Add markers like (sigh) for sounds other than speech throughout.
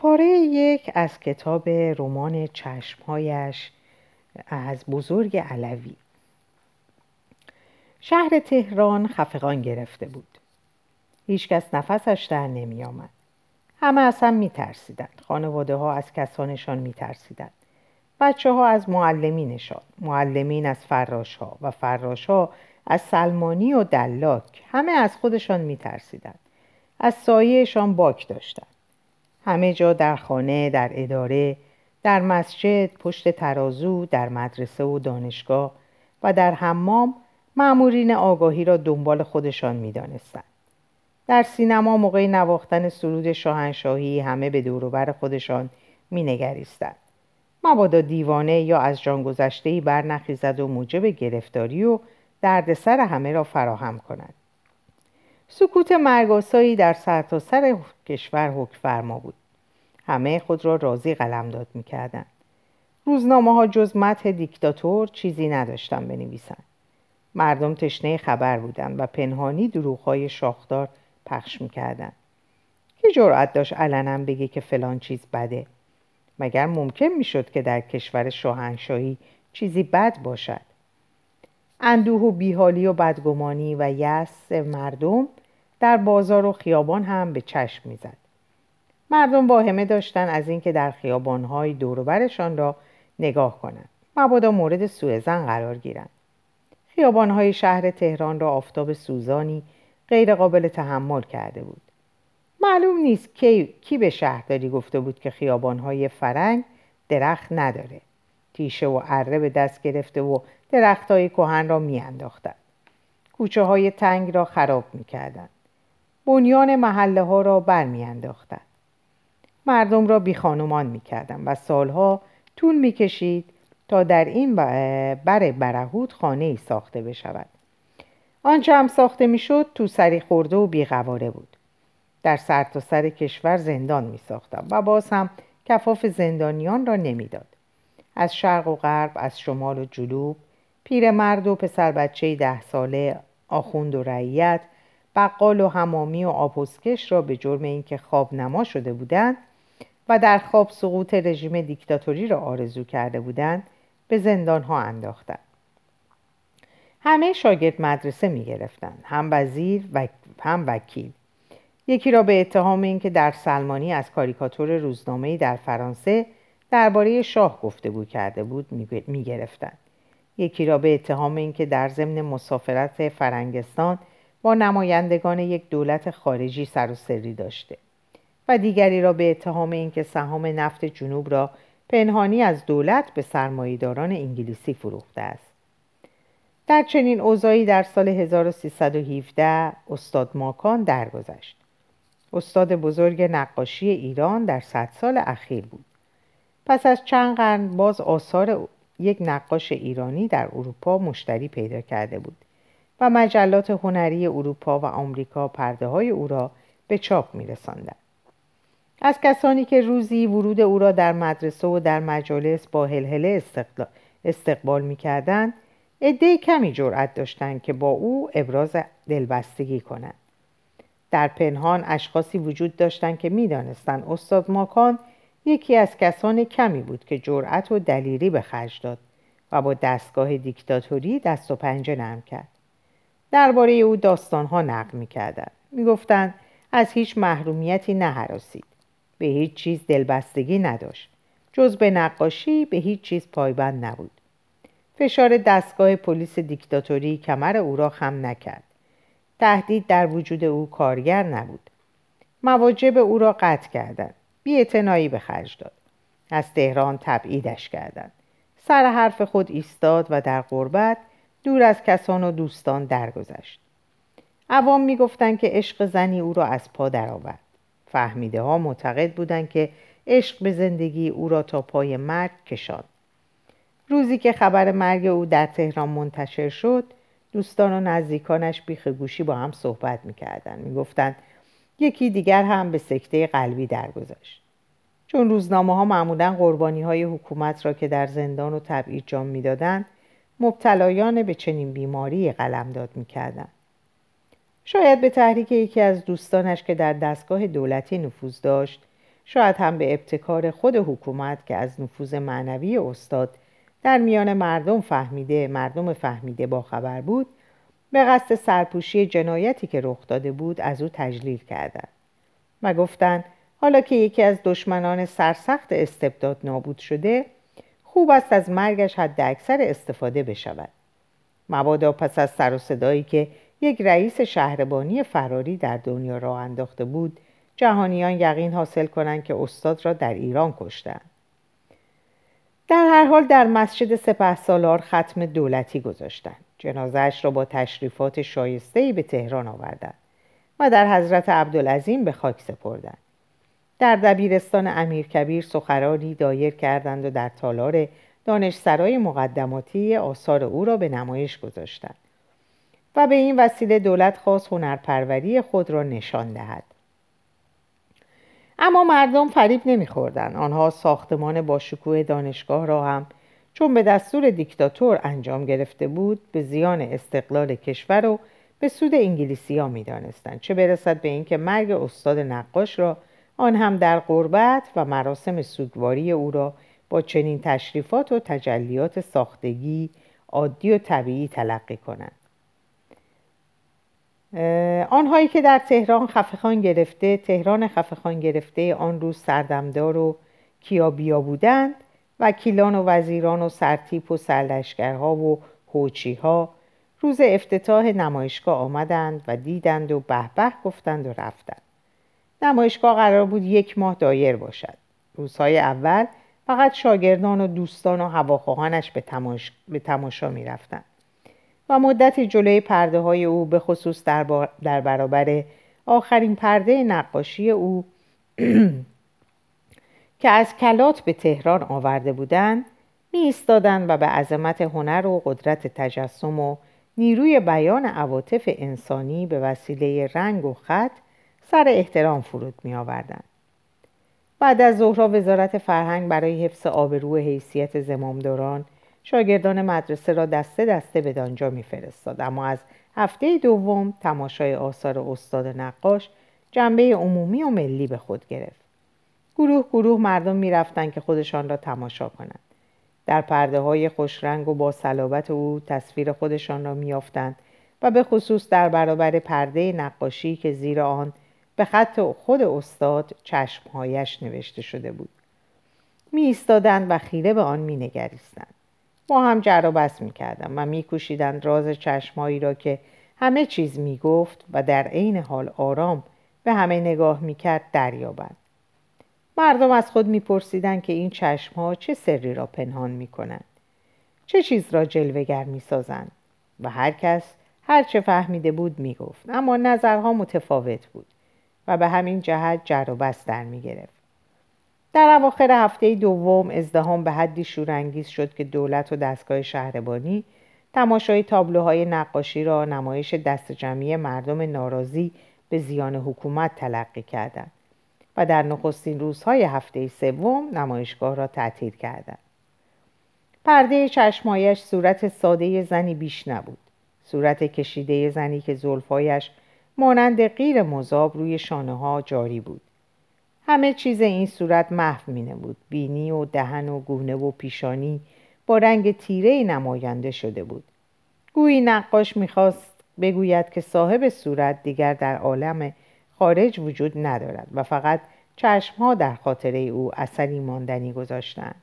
پاره یک از کتاب رمان چشمهایش از بزرگ علوی شهر تهران خفقان گرفته بود هیچکس نفسش در نمی آمد. همه از هم می ترسیدند. خانواده ها از کسانشان می ترسیدند. بچه ها از معلمینشان معلمین از فراش ها و فراش ها از سلمانی و دلاک همه از خودشان می ترسیدند. از سایهشان باک داشتند. همه جا در خانه، در اداره، در مسجد، پشت ترازو، در مدرسه و دانشگاه و در حمام معمورین آگاهی را دنبال خودشان می دانستند. در سینما موقع نواختن سرود شاهنشاهی همه به دوروبر خودشان می نگریستند. مبادا دیوانه یا از جان گذشته برنخیزد و موجب گرفتاری و دردسر همه را فراهم کند. سکوت مرگاسایی در سرتاسر سر کشور حکم فرما بود. همه خود را راضی قلمداد می‌کردند. روزنامه ها جز متح دیکتاتور چیزی نداشتن بنویسند. مردم تشنه خبر بودند و پنهانی دروغهای شاخدار پخش می‌کردند. کی جرأت داشت علنا بگه که فلان چیز بده؟ مگر ممکن می‌شد که در کشور شاهنشاهی چیزی بد باشد؟ اندوه و بیحالی و بدگمانی و یس مردم در بازار و خیابان هم به چشم می‌زد. مردم واهمه داشتن از اینکه در خیابانهای دوروبرشان را نگاه کنند. مبادا مورد سوء زن قرار گیرند. خیابانهای شهر تهران را آفتاب سوزانی غیر قابل تحمل کرده بود. معلوم نیست کی, کی به شهرداری گفته بود که خیابانهای فرنگ درخت نداره. تیشه و اره به دست گرفته و درختهای کهن را میانداختند. کوچه های تنگ را خراب می‌کردند. بنیان محله ها را برمیانداختند مردم را بی خانمان می و سالها طول می کشید تا در این بر برهود خانه ای ساخته بشود. آنچه هم ساخته می شد تو سری خورده و بیقواره بود. در سرتاسر سر کشور زندان می ساختم و باز هم کفاف زندانیان را نمی‌داد. از شرق و غرب، از شمال و جنوب، پیرمرد و پسر بچه ده ساله، آخوند و رعیت، بقال و همامی و آبوسکش را به جرم اینکه خواب نما شده بودند و در خواب سقوط رژیم دیکتاتوری را آرزو کرده بودند به زندان ها انداختند همه شاگرد مدرسه می گرفتند هم وزیر و هم وکیل یکی را به اتهام اینکه در سلمانی از کاریکاتور روزنامه‌ای در فرانسه درباره شاه گفتگو کرده بود می گرفتند. یکی را به اتهام اینکه در ضمن مسافرت فرنگستان با نمایندگان یک دولت خارجی سر و سری داشته و دیگری را به اتهام اینکه سهام نفت جنوب را پنهانی از دولت به سرمایهداران انگلیسی فروخته است. در چنین اوضاعی در سال 1317 استاد ماکان درگذشت. استاد بزرگ نقاشی ایران در صد سال اخیر بود. پس از چند قرن باز آثار یک نقاش ایرانی در اروپا مشتری پیدا کرده بود. و مجلات هنری اروپا و آمریکا پرده های او را به چاپ می رساندن. از کسانی که روزی ورود او را در مدرسه و در مجالس با هلهله استقبال می کردن عده کمی جرأت داشتند که با او ابراز دلبستگی کنند. در پنهان اشخاصی وجود داشتند که می‌دانستند استاد ماکان یکی از کسان کمی بود که جرأت و دلیری به خرج داد و با دستگاه دیکتاتوری دست و پنجه نرم کرد. درباره او داستانها نقل می‌کردند. می‌گفتند از هیچ محرومیتی نهراسید. به هیچ چیز دلبستگی نداشت. جز به نقاشی به هیچ چیز پایبند نبود. فشار دستگاه پلیس دیکتاتوری کمر او را خم نکرد. تهدید در وجود او کارگر نبود. مواجب او را قطع کردند. بی به خرج داد. از تهران تبعیدش کردند. سر حرف خود ایستاد و در غربت دور از کسان و دوستان درگذشت. عوام می‌گفتند که عشق زنی او را از پا درآورد. فهمیده ها معتقد بودند که عشق به زندگی او را تا پای مرگ کشاند. روزی که خبر مرگ او در تهران منتشر شد دوستان و نزدیکانش بیخ گوشی با هم صحبت می‌کردند. می‌گفتند یکی دیگر هم به سکته قلبی درگذشت. چون روزنامه ها معمولا قربانی های حکومت را که در زندان و تبعید جان می‌دادند مبتلایان به چنین بیماری قلمداد می‌کردند. شاید به تحریک یکی از دوستانش که در دستگاه دولتی نفوذ داشت شاید هم به ابتکار خود حکومت که از نفوذ معنوی استاد در میان مردم فهمیده مردم فهمیده با خبر بود به قصد سرپوشی جنایتی که رخ داده بود از او تجلیل کردند و گفتند حالا که یکی از دشمنان سرسخت استبداد نابود شده خوب است از مرگش حد اکثر استفاده بشود. مبادا پس از سر و صدایی که یک رئیس شهربانی فراری در دنیا را انداخته بود جهانیان یقین حاصل کنند که استاد را در ایران کشتند. در هر حال در مسجد سپه سالار ختم دولتی گذاشتند. جنازهش را با تشریفات شایستهی به تهران آوردند و در حضرت عبدالعظیم به خاک سپردند. در دبیرستان امیرکبیر سخرانی دایر کردند و در تالار دانشسرای مقدماتی آثار او را به نمایش گذاشتند و به این وسیله دولت خواست هنرپروری خود را نشان دهد. اما مردم فریب نمیخوردند. آنها ساختمان با شکوه دانشگاه را هم چون به دستور دیکتاتور انجام گرفته بود به زیان استقلال کشور و به سود انگلیسی ها می چه برسد به اینکه مرگ استاد نقاش را آن هم در قربت و مراسم سوگواری او را با چنین تشریفات و تجلیات ساختگی عادی و طبیعی تلقی کنند. آنهایی که در تهران خفخان گرفته تهران خفخان گرفته آن روز سردمدار و کیابیا بودند وکیلان و وزیران و سرتیپ و سرلشکرها و ها روز افتتاح نمایشگاه آمدند و دیدند و به به گفتند و رفتند. نمایشگاه قرار بود یک ماه دایر باشد روزهای اول فقط شاگردان و دوستان و هواخواهانش به, تماش... به تماشا می رفتن. و مدتی جلوی پرده های او به خصوص در, در برابر آخرین پرده نقاشی او (clears throat) که از کلات به تهران آورده بودند می ایستادند و به عظمت هنر و قدرت تجسم و نیروی بیان عواطف انسانی به وسیله رنگ و خط سر احترام فرود می آوردن. بعد از ظهرها وزارت فرهنگ برای حفظ آبرو حیثیت زمامداران شاگردان مدرسه را دسته دسته به دانجا میفرستاد. اما از هفته دوم تماشای آثار استاد نقاش جنبه عمومی و ملی به خود گرفت. گروه گروه مردم می‌رفتند که خودشان را تماشا کنند. در پرده های خوشرنگ و با صلابت او تصویر خودشان را میافتند و به خصوص در برابر پرده نقاشی که زیر آن به خط خود استاد چشمهایش نوشته شده بود می ایستادند و خیره به آن می نگریستند. ما هم جر و بس می کردم و می راز چشمهایی را که همه چیز می گفت و در عین حال آرام به همه نگاه می کرد دریابند. مردم از خود میپرسیدند که این چشمها چه سری را پنهان می کنند. چه چیز را جلوگر می سازند و هر کس هر چه فهمیده بود می گفت اما نظرها متفاوت بود و به همین جهت جر و بس در می گرفت. در اواخر هفته دوم ازدهام به حدی شورانگیز شد که دولت و دستگاه شهربانی تماشای تابلوهای نقاشی را نمایش دست جمعی مردم ناراضی به زیان حکومت تلقی کردند و در نخستین روزهای هفته سوم نمایشگاه را تعطیل کردند. پرده چشمایش صورت ساده زنی بیش نبود. صورت کشیده زنی که زلفایش مانند غیر مذاب روی شانه ها جاری بود. همه چیز این صورت محو می بود. بینی و دهن و گونه و پیشانی با رنگ تیره نماینده شده بود. گویی نقاش می‌خواست بگوید که صاحب صورت دیگر در عالم خارج وجود ندارد و فقط چشمها در خاطره او اثری ماندنی گذاشتند.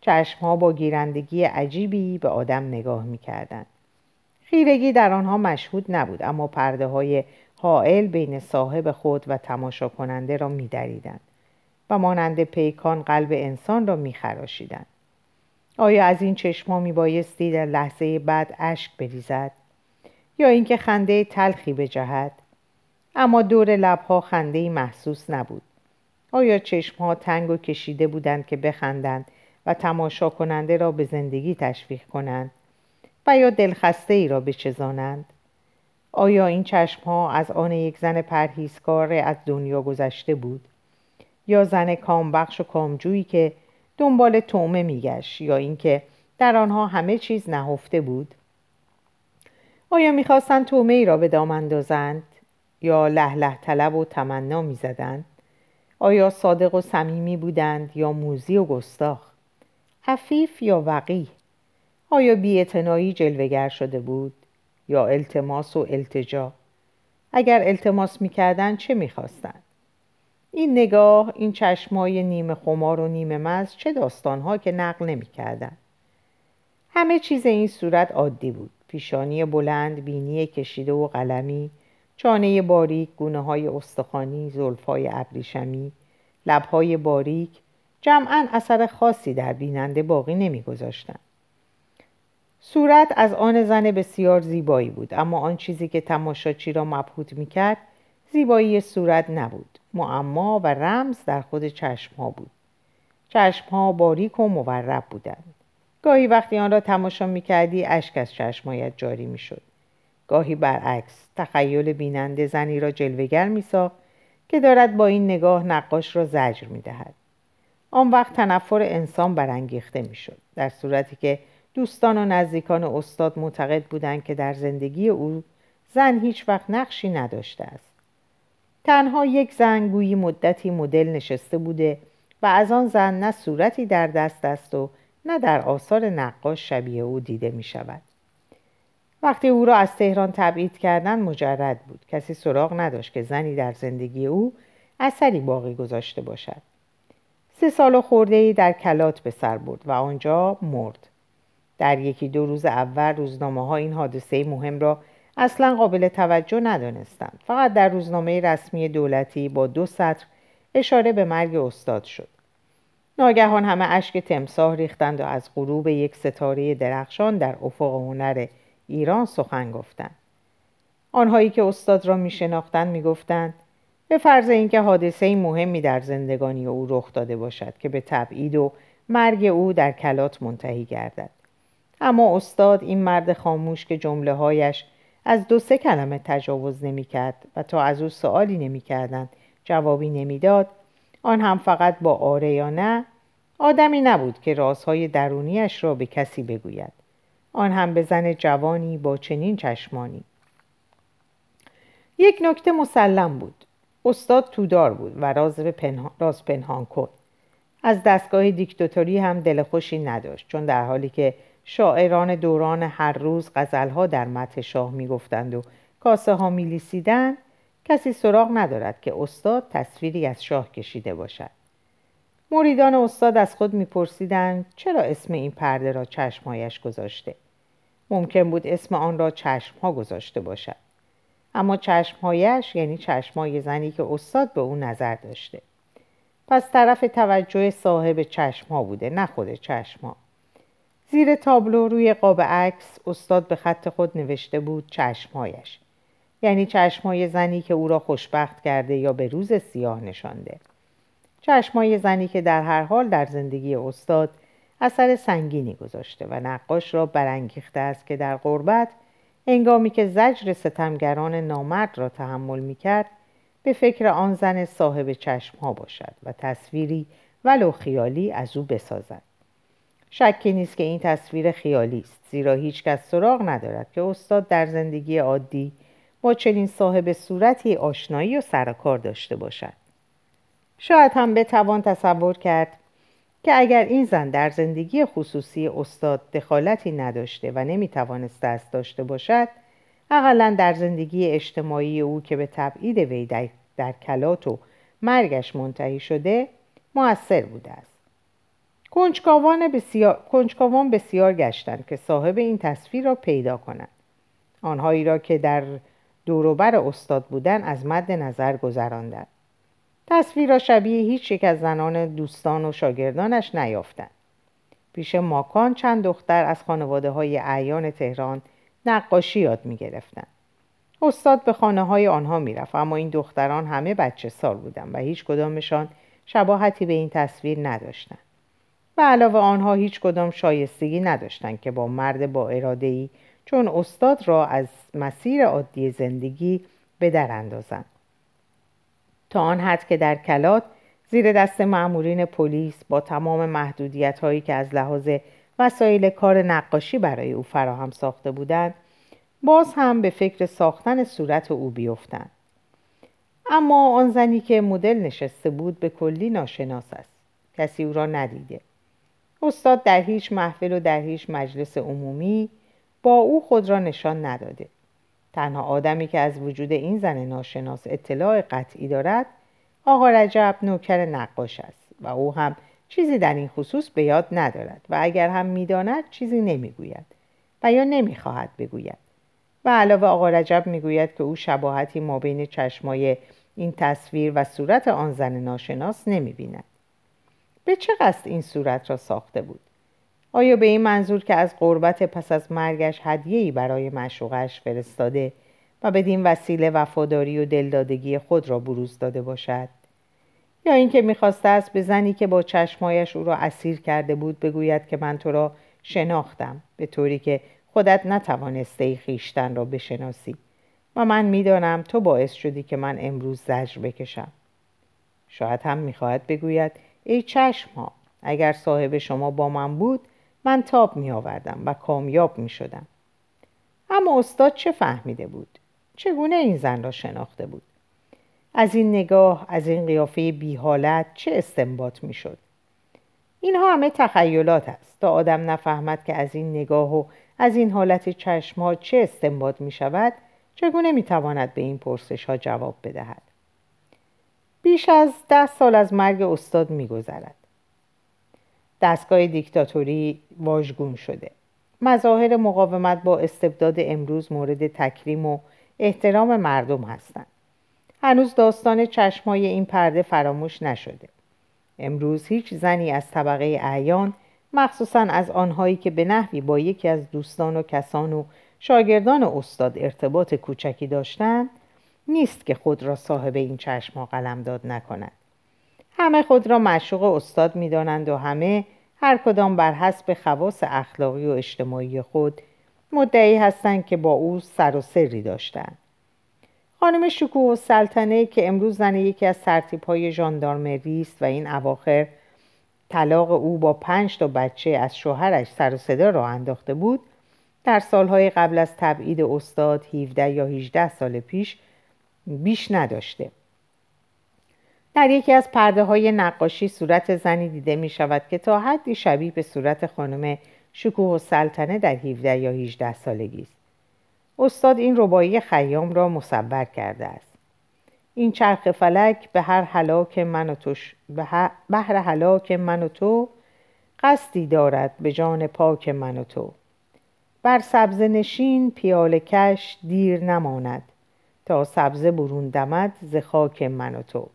چشمها با گیرندگی عجیبی به آدم نگاه می‌کردند. خیرگی در آنها مشهود نبود اما پرده های حائل بین صاحب خود و تماشا کننده را میدریدند و مانند پیکان قلب انسان را میخراشیدند. آیا از این چشما میبایستی در لحظه بعد اشک بریزد؟ یا اینکه خنده تلخی بجهد؟ اما دور لبها خنده محسوس نبود. آیا چشمها تنگ و کشیده بودند که بخندند و تماشا کننده را به زندگی تشویق کنند؟ و یا دلخسته ای را بچزانند آیا این چشم ها از آن یک زن پرهیزکار از دنیا گذشته بود؟ یا زن کامبخش و کامجویی که دنبال تومه میگشت یا اینکه در آنها همه چیز نهفته بود؟ آیا می‌خواستند تومه ای را به دام اندازند یا لح طلب و تمنا می‌زدند؟ آیا صادق و صمیمی بودند یا موزی و گستاخ؟ عفیف یا وقیه آیا بیاعتنایی جلوگر شده بود یا التماس و التجا؟ اگر التماس می‌کردند چه می‌خواستند؟ این نگاه این چشمای نیمه خمار و نیمه مز چه داستانها که نقل نمی‌کردند همه چیز این صورت عادی بود. پیشانی بلند بینی کشیده و قلمی چانه باریک گونه های استخوانی زلفای ابریشمی لبهای باریک جمعا اثر خاصی در بیننده باقی نمیگذاشتند صورت از آن زن بسیار زیبایی بود اما آن چیزی که تماشاچی را مبهوت می‌کرد زیبایی صورت نبود. معما و رمز در خود چشمها بود. چشمها باریک و مورب بودند. گاهی وقتی آن را تماشا می‌کردی اشک از چشمایت جاری می‌شد. گاهی برعکس تخیل بیننده زنی را جلوگر میساخت که دارد با این نگاه نقاش را زجر می‌دهد. آن وقت تنفر انسان برانگیخته می‌شد در صورتی که دوستان و نزدیکان استاد معتقد بودند که در زندگی او زن هیچ وقت نقشی نداشته است. تنها یک زن گویی مدتی مدل نشسته بوده و از آن زن نه صورتی در دست است و نه در آثار نقاش شبیه او دیده می شود. وقتی او را از تهران تبعید کردن مجرد بود. کسی سراغ نداشت که زنی در زندگی او اثری باقی گذاشته باشد. سه سال خورده ای در کلات به سر برد و آنجا مرد. در یکی دو روز اول روزنامه ها این حادثه مهم را اصلا قابل توجه ندانستند. فقط در روزنامه رسمی دولتی با دو سطر اشاره به مرگ استاد شد. ناگهان همه اشک تمساه ریختند و از غروب یک ستاره درخشان در افق هنر ایران سخن گفتند. آنهایی که استاد را می شناختند می گفتند به فرض اینکه حادثه مهمی در زندگانی او رخ داده باشد که به تبعید و مرگ او در کلات منتهی گردد. اما استاد این مرد خاموش که جمله هایش از دو سه کلمه تجاوز نمی کرد و تا از او سوالی نمی کردن جوابی نمی‌داد. آن هم فقط با آره یا نه آدمی نبود که رازهای درونیش را به کسی بگوید. آن هم به زن جوانی با چنین چشمانی. یک نکته مسلم بود. استاد تودار بود و راز, پنهان، راز پنهان کن. از دستگاه دیکتاتوری هم دل خوشی نداشت چون در حالی که شاعران دوران هر روز غزلها در مت شاه می‌گفتند و کاسه ها میلیسیدند. کسی سراغ ندارد که استاد تصویری از شاه کشیده باشد. مریدان استاد از خود میپرسیدند چرا اسم این پرده را چشمهایش گذاشته. ممکن بود اسم آن را چشمها گذاشته باشد. اما چشمهایش یعنی چشمهای زنی که استاد به او نظر داشته. پس طرف توجه صاحب چشمها بوده نه خود چشمها. زیر تابلو روی قاب عکس استاد به خط خود نوشته بود چشمهایش. یعنی چشمای زنی که او را خوشبخت کرده یا به روز سیاه نشانده. چشمای زنی که در هر حال در زندگی استاد اثر سنگینی گذاشته و نقاش را برانگیخته است که در غربت انگامی که زجر ستمگران نامرد را تحمل می کرد به فکر آن زن صاحب چشم ها باشد و تصویری ولو خیالی از او بسازد. شکی نیست که این تصویر خیالی است زیرا هیچ کس سراغ ندارد که استاد در زندگی عادی با چنین صاحب صورتی آشنایی و سرکار داشته باشد. شاید هم بتوان تصور کرد که اگر این زن در زندگی خصوصی استاد دخالتی نداشته و نمی‌توانست دست داشته باشد اقلا در زندگی اجتماعی او که به تبعید وی در, کلات و مرگش منتهی شده موثر بوده است. کنجکاوان بسیار, کنجکاوان بسیار گشتند که صاحب این تصویر را پیدا کنند آنهایی را که در دوروبر استاد بودن از مد نظر گذراندند تصویر را شبیه هیچ یک از زنان دوستان و شاگردانش نیافتند پیش ماکان چند دختر از خانواده های اعیان تهران نقاشی یاد می گرفتن. استاد به خانه های آنها می رفت اما این دختران همه بچه سال بودند و هیچ کدامشان شباهتی به این تصویر نداشتند. و علاوه آنها هیچ کدام شایستگی نداشتند که با مرد با اراده ای چون استاد را از مسیر عادی زندگی به در اندازند. تا آن حد که در کلات زیر دست معمورین پلیس با تمام محدودیت هایی که از لحاظ وسایل کار نقاشی برای او فراهم ساخته بودند باز هم به فکر ساختن صورت او بیفتند. اما آن زنی که مدل نشسته بود به کلی ناشناس است. کسی او را ندیده. استاد در هیچ محفل و در هیچ مجلس عمومی با او خود را نشان نداده. تنها آدمی که از وجود این زن ناشناس اطلاع قطعی دارد آقا رجب نوکر نقاش است و او هم چیزی در این خصوص به یاد ندارد و اگر هم می‌داند چیزی نمی‌گوید و یا نمی‌خواهد بگوید. و علاوه آقا رجب می‌گوید که او شباهتی ما بین چشمای این تصویر و صورت آن زن ناشناس نمی‌بیند. به چه قصد این صورت را ساخته بود؟ آیا به این منظور که از قربت پس از مرگش هدیه‌ای برای معشوقش فرستاده و بدین وسیله وفاداری و دلدادگی خود را بروز داده باشد؟ یا اینکه می‌خواسته است به زنی که با چشمایش او را اسیر کرده بود بگوید که من تو را شناختم به طوری که خودت نتوانسته خیشتن را بشناسی و من می‌دانم تو باعث شدی که من امروز زجر بکشم. شاید هم می‌خواهد بگوید ای چشم ها اگر صاحب شما با من بود من تاب می آوردم و کامیاب می شدم. اما استاد چه فهمیده بود؟ چگونه این زن را شناخته بود؟ از این نگاه، از این قیافه بی حالت چه استنباط می شد؟ اینها همه تخیلات است تا آدم نفهمد که از این نگاه و از این حالت چشم چه استنباط می شود چگونه می تواند به این پرسش ها جواب بدهد بیش از ده سال از مرگ استاد می گذرد. دستگاه دیکتاتوری واژگون شده. مظاهر مقاومت با استبداد امروز مورد تکریم و احترام مردم هستند. هنوز داستان چشمای این پرده فراموش نشده. امروز هیچ زنی از طبقه اعیان مخصوصا از آنهایی که به نحوی با یکی از دوستان و کسان و شاگردان استاد ارتباط کوچکی داشتند نیست که خود را صاحب این چشم قلمداد نکند. همه خود را مشوق استاد می‌دانند و همه هر کدام بر حسب خواص اخلاقی و اجتماعی خود مدعی هستند که با او سر و سری داشتند. خانم شکوه و سلطنه که امروز زن یکی از سرتیب های ژاندارمری است و این اواخر طلاق او با پنج تا بچه از شوهرش سر و صدا را انداخته بود در سالهای قبل از تبعید استاد 17 یا 18 سال پیش بیش نداشته در یکی از پرده های نقاشی صورت زنی دیده می شود که تا حدی شبیه به صورت خانم شکوه و سلطنه در 17 یا 18 سالگی است. استاد این ربایی خیام را مصور کرده است. این چرخ فلک به هر حلاک من و توش به بحر حلاک من و تو قصدی دارد به جان پاک من و تو بر سبز نشین پیاله کش دیر نماند تا سبزه برون دمد ز خاک من و تو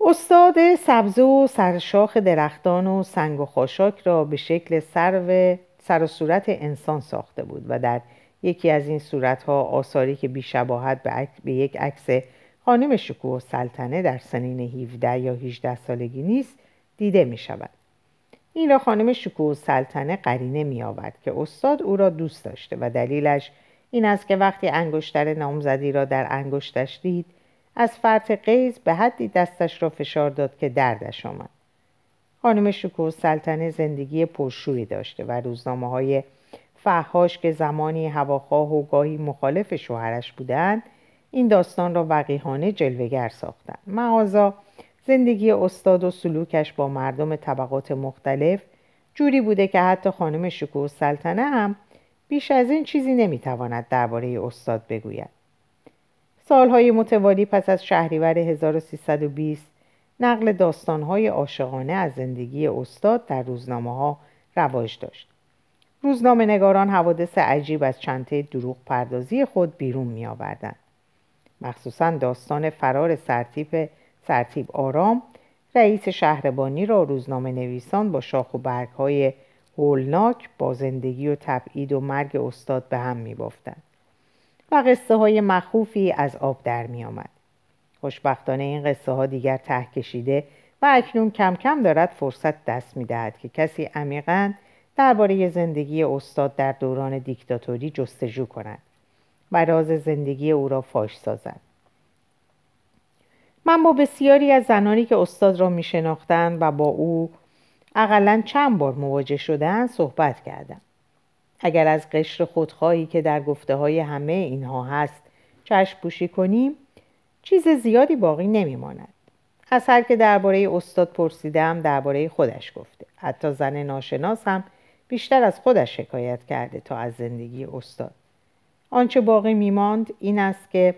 استاد سبزه و سرشاخ درختان و سنگ و خاشاک را به شکل سرو سر و صورت انسان ساخته بود و در یکی از این صورتها آثاری که بیشباهت به, به یک عکس خانم شکوه و سلطنه در سنین 17 یا 18 سالگی نیست دیده می شود. این را خانم شکوه و سلطنه قرینه می آورد که استاد او را دوست داشته و دلیلش این است که وقتی انگشتر نامزدی را در انگشتش دید از فرط قیز به حدی دستش را فشار داد که دردش آمد. خانم شکوه سلطنه زندگی پرشوری داشته و روزنامه های فهاش که زمانی هواخواه و گاهی مخالف شوهرش بودند این داستان را وقیحانه جلوگر ساختند. معاذا زندگی استاد و سلوکش با مردم طبقات مختلف جوری بوده که حتی خانم شکوه سلطنه هم بیش از این چیزی نمی‌تواند درباره استاد بگوید سالهای متوالی پس از شهریور 1320 نقل داستانهای عاشقانه از زندگی استاد در روزنامه ها رواج داشت. روزنامه نگاران حوادث عجیب از چنته دروغ پردازی خود بیرون می آوردن. مخصوصا داستان فرار سرتیب, سرتیب آرام رئیس شهربانی را روزنامه نویسان با شاخ و برگ های هولناک با زندگی و تبعید و مرگ استاد به هم می بافتند. و قصه های مخوفی از آب در می آمد. خوشبختانه این قصه ها دیگر ته کشیده و اکنون کم کم دارد فرصت دست می دهد که کسی عمیقا درباره زندگی استاد در دوران دیکتاتوری جستجو کند و راز زندگی او را فاش سازد. من با بسیاری از زنانی که استاد را می شناختند و با او اقلا چند بار مواجه شدن صحبت کردم. اگر از قشر خودخواهی که در گفته های همه اینها هست چشم پوشی کنیم چیز زیادی باقی نمیماند. از هر که درباره استاد پرسیدم درباره خودش گفته. حتی زن ناشناس هم بیشتر از خودش شکایت کرده تا از زندگی استاد. آنچه باقی میماند این است که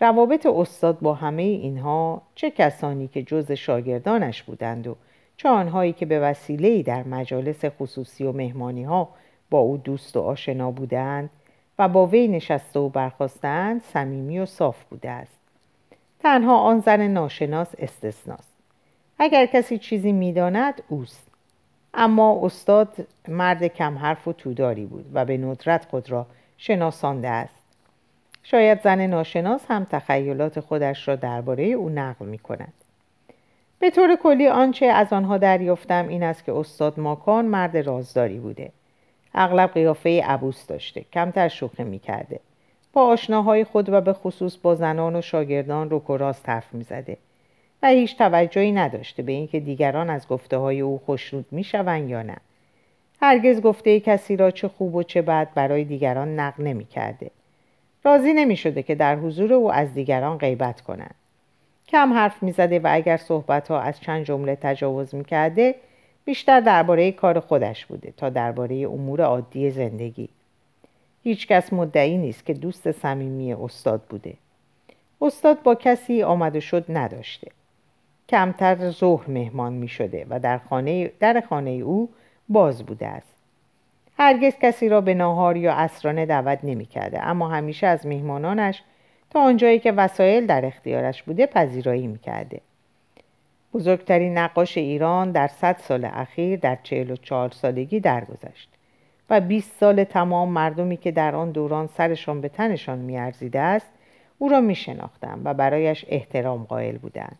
روابط استاد با همه اینها چه کسانی که جز شاگردانش بودند و چه آنهایی که به وسیله در مجالس خصوصی و مهمانی ها با او دوست و آشنا بودند و با وی نشسته و برخواستند صمیمی و صاف بوده است. تنها آن زن ناشناس استثناست. اگر کسی چیزی می‌داند اوست. اما استاد مرد کم حرف و توداری بود و به ندرت خود را شناسانده است. شاید زن ناشناس هم تخیلات خودش را درباره او نقل می کند. به طور کلی آنچه از آنها دریافتم این است که استاد ماکان مرد رازداری بوده. اغلب قیافه عبوس داشته. کمتر شوخی می کرده. با آشناهای خود و به خصوص با زنان و شاگردان رو و راست حرف می زده. و هیچ توجهی نداشته به اینکه دیگران از گفته های او خوشنود می شوند یا نه. هرگز گفته کسی را چه خوب و چه بد برای دیگران نقل نمی کرده. راضی نمی شده که در حضور او از دیگران غیبت کنند. کم حرف می زده و اگر صحبت ها از چند جمله تجاوز می کرده بیشتر درباره کار خودش بوده تا درباره امور عادی زندگی. هیچکس مدعی نیست که دوست صمیمی استاد بوده. استاد با کسی آمد و شد نداشته. کمتر ظهر مهمان می شده و در خانه, در خانه او باز بوده است. هرگز کسی را به ناهار یا اسرانه دعوت نمی کرده اما همیشه از میهمانانش تا آنجایی که وسایل در اختیارش بوده پذیرایی می کرده. بزرگترین نقاش ایران در صد سال اخیر در چهل و چهار سالگی درگذشت و 20 سال تمام مردمی که در آن دوران سرشان به تنشان میارزیده است او را می و برایش احترام قائل بودند.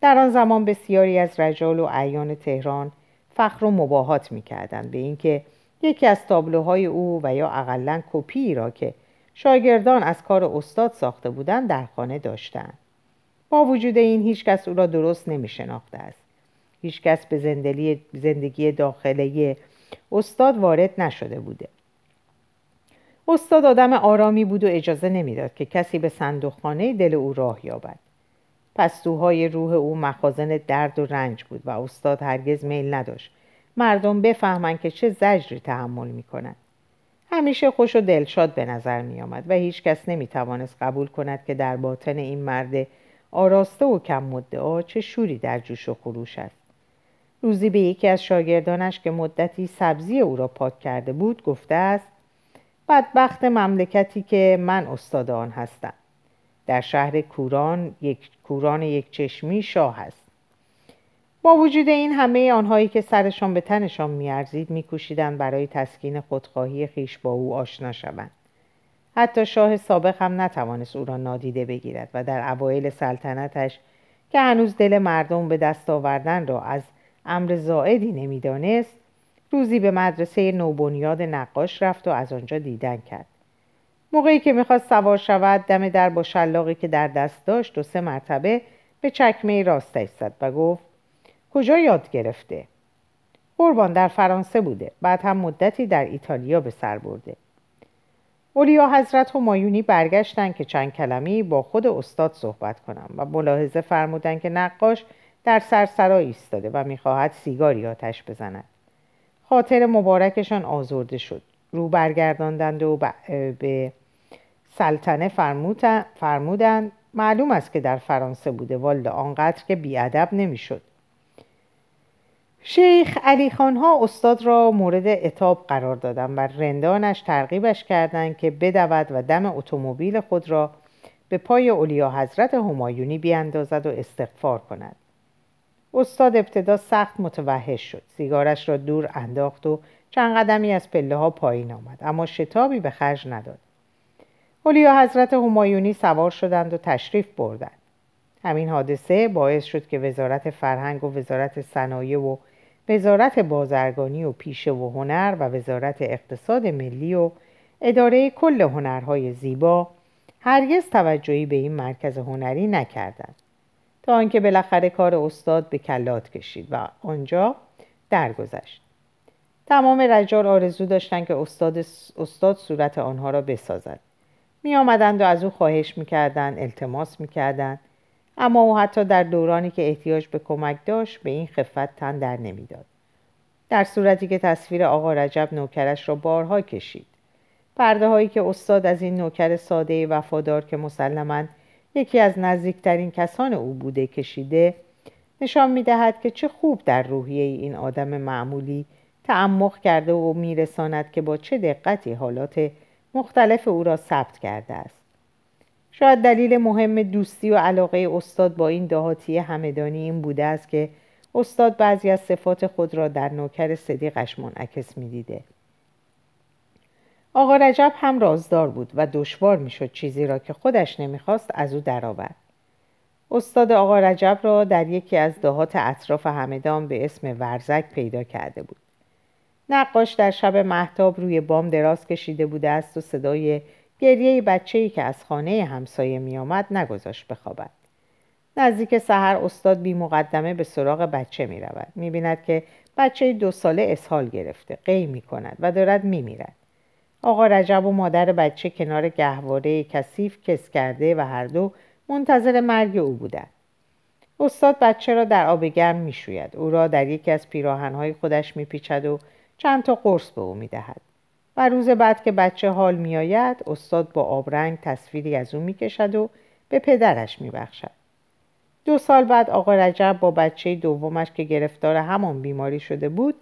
در آن زمان بسیاری از رجال و ایان تهران فخر و مباهات می‌کردند به اینکه یکی از تابلوهای او و یا اقلا کپی را که شاگردان از کار استاد ساخته بودند در خانه داشتند با وجود این هیچکس او را درست نمی شناخته است. هیچکس به زندگی, داخلی استاد وارد نشده بوده. استاد آدم آرامی بود و اجازه نمی‌داد که کسی به صندوقخانه دل او راه یابد. پستوهای روح او مخازن درد و رنج بود و استاد هرگز میل نداشت مردم بفهمند که چه زجری تحمل می کند. همیشه خوش و دلشاد به نظر می آمد و هیچ کس نمی توانست قبول کند که در باطن این مرد آراسته و کم مدعا چه شوری در جوش و خروش است. روزی به یکی از شاگردانش که مدتی سبزی او را پاک کرده بود گفته است بدبخت مملکتی که من استاد آن هستم. در شهر کوران یک, کوران یک چشمی شاه است. با وجود این همه آنهایی که سرشان به تنشان میارزید میکوشیدند برای تسکین خودخواهی خیش با او آشنا شوند. حتی شاه سابق هم نتوانست او را نادیده بگیرد و در اوایل سلطنتش که هنوز دل مردم به دست آوردن را از امر زائدی نمی‌دانست روزی به مدرسه نوبنیاد نقاش رفت و از آنجا دیدن کرد. موقعی که می‌خواست سوار شود دم در با شلاقی که در دست داشت و سه مرتبه به چکمه راستش زد و گفت کجا یاد گرفته؟ قربان در فرانسه بوده بعد هم مدتی در ایتالیا به سر برده. اولیا حضرت مایونی برگشتن که چند کلمی با خود استاد صحبت کنم و ملاحظه فرمودن که نقاش در سرسرا ایستاده و می‌خواهد سیگاری آتش بزند. خاطر مبارکشان آزرده شد. رو برگرداندند و به سلطنه فرمودند معلوم است که در فرانسه بوده والده آنقدر که بیادب نمی‌شد. شیخ علی ها استاد را مورد اتاب قرار دادن و رندانش ترغیبش کردند که بدود و دم اتومبیل خود را به پای اولیا حضرت همایونی بیاندازد و استغفار کند. استاد ابتدا سخت متوحش شد. سیگارش را دور انداخت و چند قدمی از پله ها پایین آمد اما شتابی به خرج نداد. اولیا حضرت همایونی سوار شدند و تشریف بردند. همین حادثه باعث شد که وزارت فرهنگ و وزارت صنایع و وزارت بازرگانی و پیشه و هنر و وزارت اقتصاد ملی و اداره کل هنرهای زیبا هرگز توجهی به این مرکز هنری نکردند. تا آنکه بالاخره کار استاد به کلات کشید و آنجا درگذشت. تمام رجال آرزو داشتند که استاد, استاد صورت آنها را بسازد. می آمدند و از او خواهش می‌کردند التماس می‌کردند. اما او حتی در دورانی که احتیاج به کمک داشت به این خفت تن در نمی‌داد. در صورتی که تصویر آقا رجب نوکرش را بارها کشید. پرده هایی که استاد از این نوکر ساده وفادار که مسلما یکی از نزدیکترین کسان او بوده کشیده نشان می دهد که چه خوب در روحیه این آدم معمولی تعمق کرده و میرساند که با چه دقتی حالات مختلف او را ثبت کرده است. شاید دلیل مهم دوستی و علاقه استاد با این دهاتی همدانی این بوده است که استاد بعضی از صفات خود را در نوکر صدیقش منعکس می‌دیده. آقا رجب هم رازدار بود و دشوار می‌شد چیزی را که خودش نمی‌خواست از او درآورد. استاد آقا رجب را در یکی از دهات اطراف همدان به اسم ورزک پیدا کرده بود. نقاش در شب محتاب روی بام دراز کشیده بوده است و صدای گریه بچه ای که از خانه همسایه می آمد نگذاشت بخوابد. نزدیک سحر استاد بی مقدمه به سراغ بچه می رود. می بیند که بچه دو ساله اسهال گرفته. قی می کند و دارد می میرد. آقا رجب و مادر بچه کنار گهواره کثیف کس کرده و هر دو منتظر مرگ او بودند. استاد بچه را در آب گرم می شوید. او را در یکی از پیراهنهای خودش می پیچد و چند تا قرص به او می دهد. و روز بعد که بچه حال می آید استاد با آبرنگ تصویری از او می کشد و به پدرش می بخشد. دو سال بعد آقا رجب با بچه دومش که گرفتار همان بیماری شده بود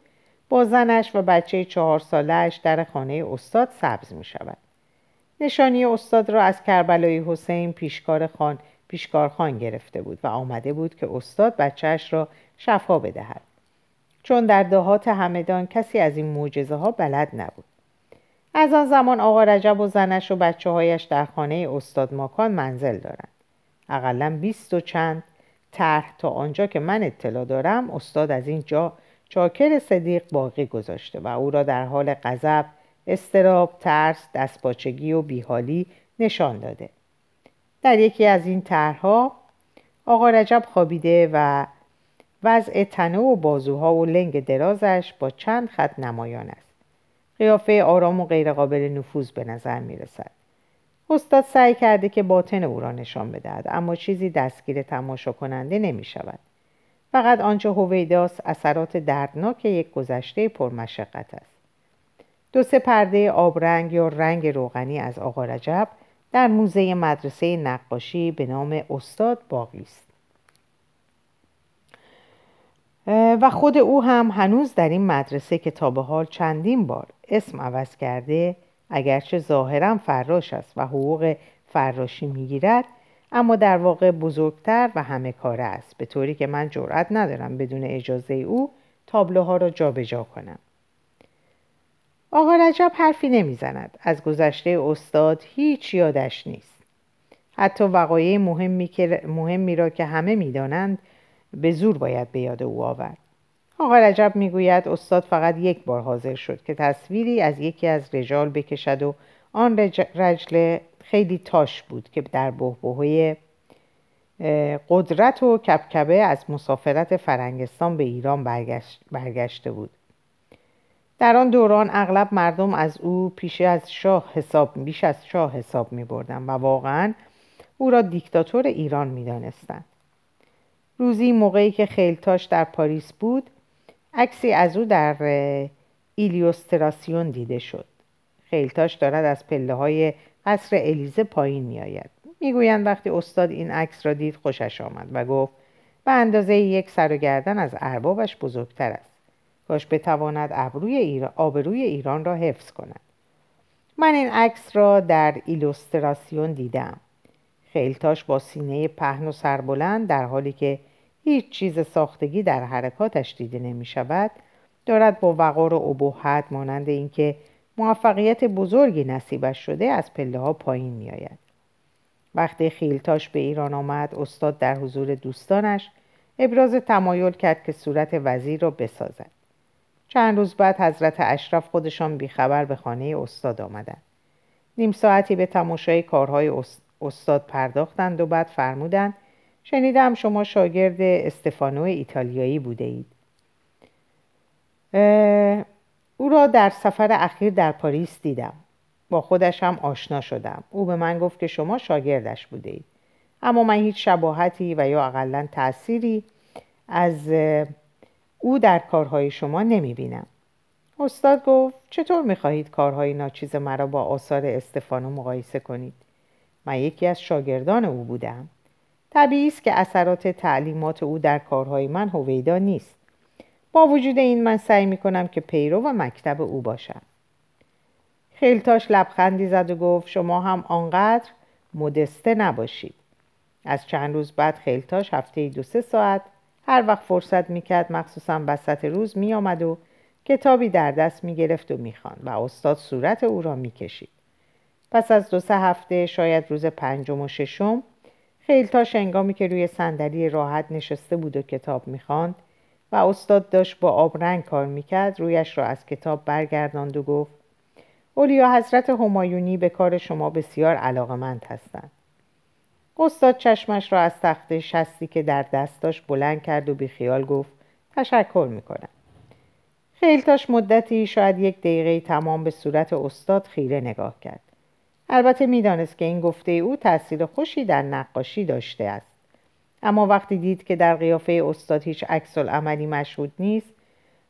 با زنش و بچه چهار سالش در خانه استاد سبز می شود. نشانی استاد را از کربلای حسین پیشکار خان پیشکار خان گرفته بود و آمده بود که استاد بچهش را شفا بدهد. چون در دهات همدان کسی از این معجزه ها بلد نبود. از آن زمان آقا رجب و زنش و بچه هایش در خانه استاد ماکان منزل دارند. اقلا بیست و چند طرح تا آنجا که من اطلاع دارم استاد از این جا چاکر صدیق باقی گذاشته و او را در حال غضب، استراب، ترس، دستپاچگی و بیحالی نشان داده. در یکی از این طرحها آقا رجب خوابیده و وضع تنه و بازوها و لنگ درازش با چند خط نمایان است. قیافه آرام و غیرقابل نفوذ به نظر می رسد. استاد سعی کرده که باطن او را نشان بدهد اما چیزی دستگیر تماشا کننده نمی شود. فقط آنچه هویداس اثرات دردناک یک گذشته پرمشقت است. دو سه پرده آبرنگ یا رنگ روغنی از آقا رجب در موزه مدرسه نقاشی به نام استاد باقی است. و خود او هم هنوز در این مدرسه که تا به حال چندین بار اسم عوض کرده اگرچه ظاهرا فراش است و حقوق فراشی می‌گیرد اما در واقع بزرگتر و همه کاره است به طوری که من جرأت ندارم بدون اجازه او تابلوها را جابجا جا کنم. آقا رجب حرفی نمی‌زند. از گذشته استاد هیچ یادش نیست. حتی وقایع مهمی, مهمی را که همه می‌دانند به زور باید به یاد او آورد آقا رجب می‌گوید استاد فقط یک بار حاضر شد که تصویری از یکی از رجال بکشد و آن رجل خیلی تاش بود که در بهبهه قدرت و کبکبه از مسافرت فرنگستان به ایران برگشت برگشته بود در آن دوران اغلب مردم از او پیش از شاه حساب بیش از شاه حساب می و واقعا او را دیکتاتور ایران می. روزی موقعی که خیلتاش در پاریس بود عکسی از او در ایلیوستراسیون دیده شد. خیلتاش دارد از پله های قصر الیزه پایین می آید می‌گویند وقتی استاد این عکس را دید خوشش آمد و گفت به اندازه یک سر و گردن از اربابش بزرگتر است. کاش بتواند ابروی ایران، آبروی ایران را حفظ کند. من این عکس را در ایلوستراسیون دیدم. خیلتاش با سینه پهن و سربلند در حالی که هیچ چیز ساختگی در حرکاتش دیده نمی شود دارد با وقار و ابهت مانند اینکه موفقیت بزرگی نصیبش شده از پله ها پایین می آید. وقتی خیلتاش به ایران آمد استاد در حضور دوستانش ابراز تمایل کرد که صورت وزیر را بسازد. چند روز بعد حضرت اشرف خودشان بیخبر به خانه استاد آمدند. نیم ساعتی به تماشای کارهای استاد پرداختند و بعد فرمودند شنیدم شما شاگرد استفانو ایتالیایی بوده اید. او را در سفر اخیر در پاریس دیدم. با خودش هم آشنا شدم. او به من گفت که شما شاگردش بوده اید. اما من هیچ شباهتی و یا اقلا تأثیری از او در کارهای شما نمی بینم. استاد گفت چطور می خواهید کارهای ناچیز مرا با آثار استفانو مقایسه کنید؟ من یکی از شاگردان او بودم. طبیعی است که اثرات تعلیمات او در کارهای من هویدا نیست. با وجود این من سعی می کنم که پیرو و مکتب او باشم. خیلتاش لبخندی زد و گفت شما هم آنقدر مدسته نباشید. از چند روز بعد خیلتاش هفته دو سه ساعت هر وقت فرصت می‌کرد مخصوصا وسط روز میآمد و کتابی در دست می‌گرفت و می‌خواند و استاد صورت او را می‌کشید. پس از دو سه هفته شاید روز پنجم و ششم خیلتاش انگامی که روی صندلی راحت نشسته بود و کتاب می‌خواند و استاد داشت با آب رنگ کار می‌کرد رویش را از کتاب برگرداند و گفت اولیا حضرت همایونی به کار شما بسیار علاقمند هستند. استاد چشمش را از تخت شستی که در دستاش بلند کرد و بیخیال گفت تشکر می‌کنم. خیلتاش مدتی شاید یک دقیقه تمام به صورت استاد خیره نگاه کرد. البته می‌دانست که این گفته او تاثیر خوشی در نقاشی داشته است. اما وقتی دید که در قیافه استاد هیچ عکس عملی مشهود نیست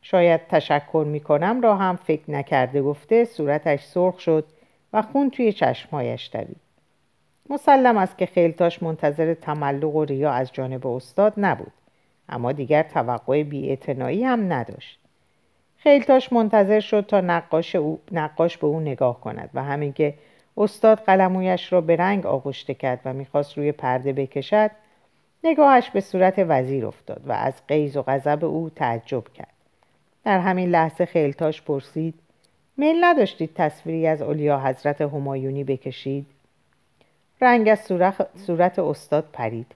شاید تشکر می‌کنم را هم فکر نکرده گفته صورتش سرخ شد و خون توی چشمهایش دوید. مسلم است که خیلتاش منتظر تملق و ریا از جانب استاد نبود اما دیگر توقع بیاعتنایی هم نداشت. خیلتاش منتظر شد تا نقاش, او، نقاش به او نگاه کند و همین که استاد قلمویش را به رنگ آغشته کرد و می‌خواست روی پرده بکشد. نگاهش به صورت وزیر افتاد و از قیز و غضب او تعجب کرد. در همین لحظه خیلتاش پرسید میل نداشتید تصویری از اولیا حضرت همایونی بکشید؟ رنگ از صورت استاد پرید.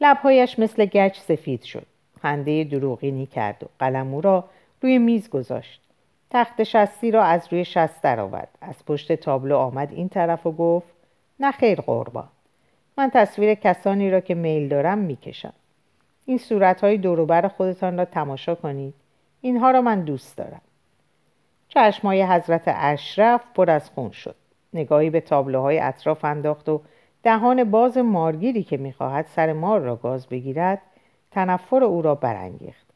لبهایش مثل گچ سفید شد. خنده دروغینی کرد و قلمو را روی میز گذاشت. تخت شستی را از روی شست درآورد. از پشت تابلو آمد این طرف و گفت نه خیر قربان من تصویر کسانی را که میل دارم می‌کشم. این صورتهای دوروبر خودتان را تماشا کنید. اینها را من دوست دارم. چشمای حضرت اشرف پر از خون شد. نگاهی به تابلوهای اطراف انداخت و دهان باز مارگیری که می‌خواهد سر مار را گاز بگیرد تنفر او را برانگیخت.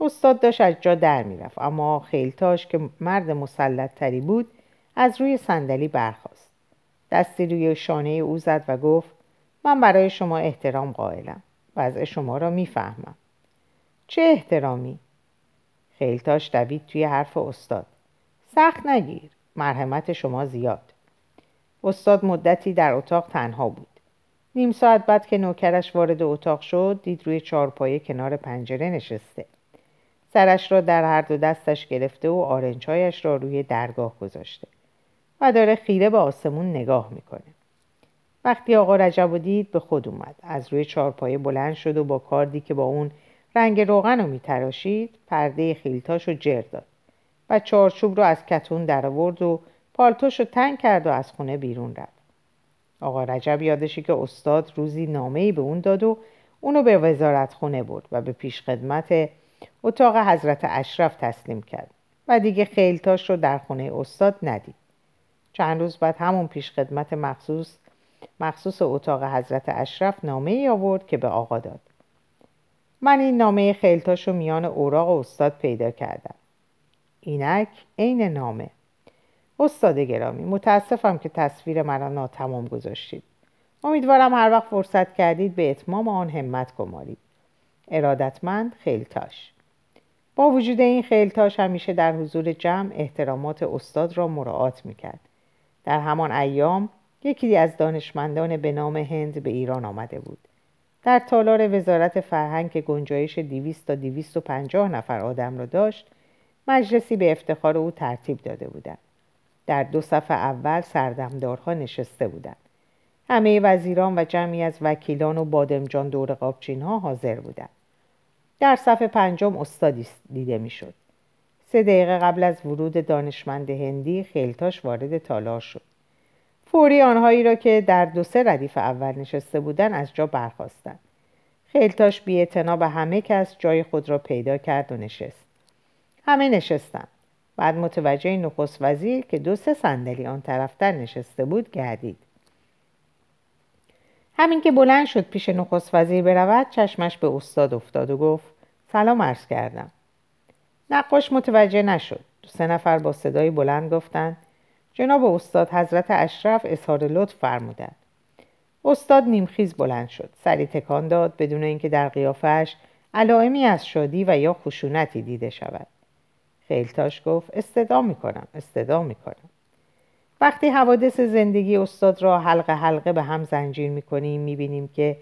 استاد داشت از جا در می‌رفت اما خیلتاش که مرد مسلط تری بود از روی صندلی برخاست. دستی روی شانه او زد و گفت من برای شما احترام قائلم وضع شما را می‌فهمم. چه احترامی؟ خیلتاش دوید توی حرف استاد. سخت نگیر مرحمت شما زیاد. استاد مدتی در اتاق تنها بود. نیم ساعت بعد که نوکرش وارد اتاق شد دید روی چارپایه کنار پنجره نشسته. سرش را در هر دو دستش گرفته و آرنجهایش را روی درگاه گذاشته و داره خیره به آسمون نگاه می‌کنه. وقتی آقا رجب دید به خود اومد. از روی چارپایه بلند شد و با کاردی که با اون رنگ روغن رو میتراشید پرده خیلتاش رو جر داد و چارچوب رو از کتون در آورد و پالتوش رو تنگ کرد و از خونه بیرون رفت. آقا رجب یادشی که استاد روزی نامه به اون داد و اونو به وزارت خونه برد و به پیش خدمت اتاق حضرت اشرف تسلیم کرد و دیگه خیلتاش رو در خونه استاد ندید. چند روز بعد همون پیش خدمت مخصوص مخصوص اتاق حضرت اشرف نامه ای آورد که به آقا داد. من این نامه خیلتاش رو میان اوراق استاد پیدا کردم. اینک عین نامه. استاد گرامی متاسفم که تصویر مرا ناتمام گذاشتید. امیدوارم هر وقت فرصت کردید به اتمام آن همت گمارید. ارادتمند خیلتاش. با وجود این خیلتاش همیشه در حضور جمع احترامات استاد را مراعات می‌کرد. در همان ایام یکی از دانشمندان به نام هند به ایران آمده بود. در تالار وزارت فرهنگ که گنجایش 200 تا 250 نفر آدم را داشت مجلسی به افتخار او ترتیب داده بودند. در دو صفحه اول سردمدارها نشسته بودند. همه وزیران و جمعی از وکیلان و بادمجان دور قابچین ها حاضر بودند. در صفحه پنجم استادی دیده می‌شد. سه دقیقه قبل از ورود دانشمند هندی خیلتاش وارد تالار شد. فوری آنهایی را که در دو سه ردیف اول نشسته بودند از جا برخواستند خیلتاش بی به همه کس جای خود را پیدا کرد و نشست. همه نشستند بعد متوجه نخست وزیر که دو سه صندلی آن طرفتر نشسته بود گردید. همین که بلند شد پیش نخست وزیر برود چشمش به استاد افتاد و گفت سلام عرض کردم. نقاش متوجه نشد. سه نفر با صدای بلند گفتند جناب استاد حضرت اشرف اظهار لطف فرمودند. استاد نیمخیز بلند شد. سری تکان داد بدون اینکه در قیافش علائمی از شادی و یا خشونتی دیده شود. خیلتاش گفت استدا می‌کنم استدا می‌کنم. وقتی حوادث زندگی استاد را حلقه حلقه به هم زنجیر می‌کنیم می‌بینیم که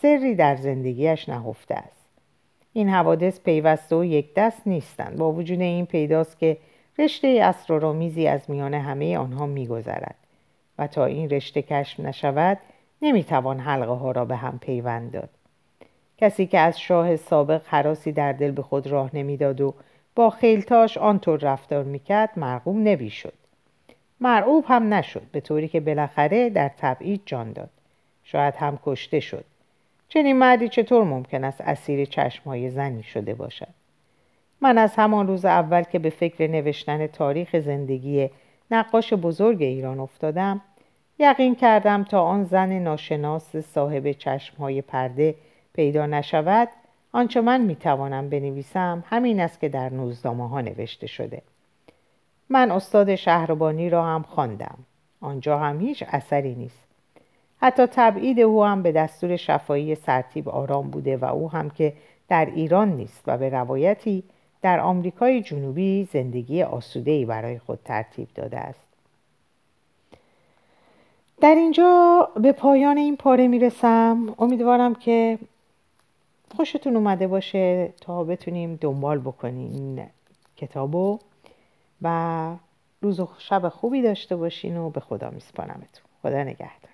سری در زندگیش نهفته است. این حوادث پیوسته و یک دست نیستند. با وجود این پیداست که رشته اسرارآمیزی از میان همه آنها میگذرد و تا این رشته کشف نشود نمی‌توان حلقه ها را به هم پیوند داد. کسی که از شاه سابق حراسی در دل به خود راه نمی‌داد و با خیلتاش آنطور رفتار می‌کرد مرقوم نمی‌شد. مرعوب هم نشد به طوری که بالاخره در تبعید جان داد. شاید هم کشته شد. چنین مردی چطور ممکن است اسیر چشمهای زنی شده باشد؟ من از همان روز اول که به فکر نوشتن تاریخ زندگی نقاش بزرگ ایران افتادم یقین کردم تا آن زن ناشناس صاحب چشمهای پرده پیدا نشود آنچه من می‌توانم بنویسم همین است که در نوزنامه ها نوشته شده. من استاد شهربانی را هم خواندم. آنجا هم هیچ اثری نیست. حتی تبعید او هم به دستور شفایی سرتیب آرام بوده و او هم که در ایران نیست و به روایتی در آمریکای جنوبی زندگی آسوده‌ای برای خود ترتیب داده است. در اینجا به پایان این پاره می‌رسم. امیدوارم که خوشتون اومده باشه تا بتونیم دنبال بکنیم کتابو. و روز و شب خوبی داشته باشین و به خدا میسپارمتون. خدا نگهدار.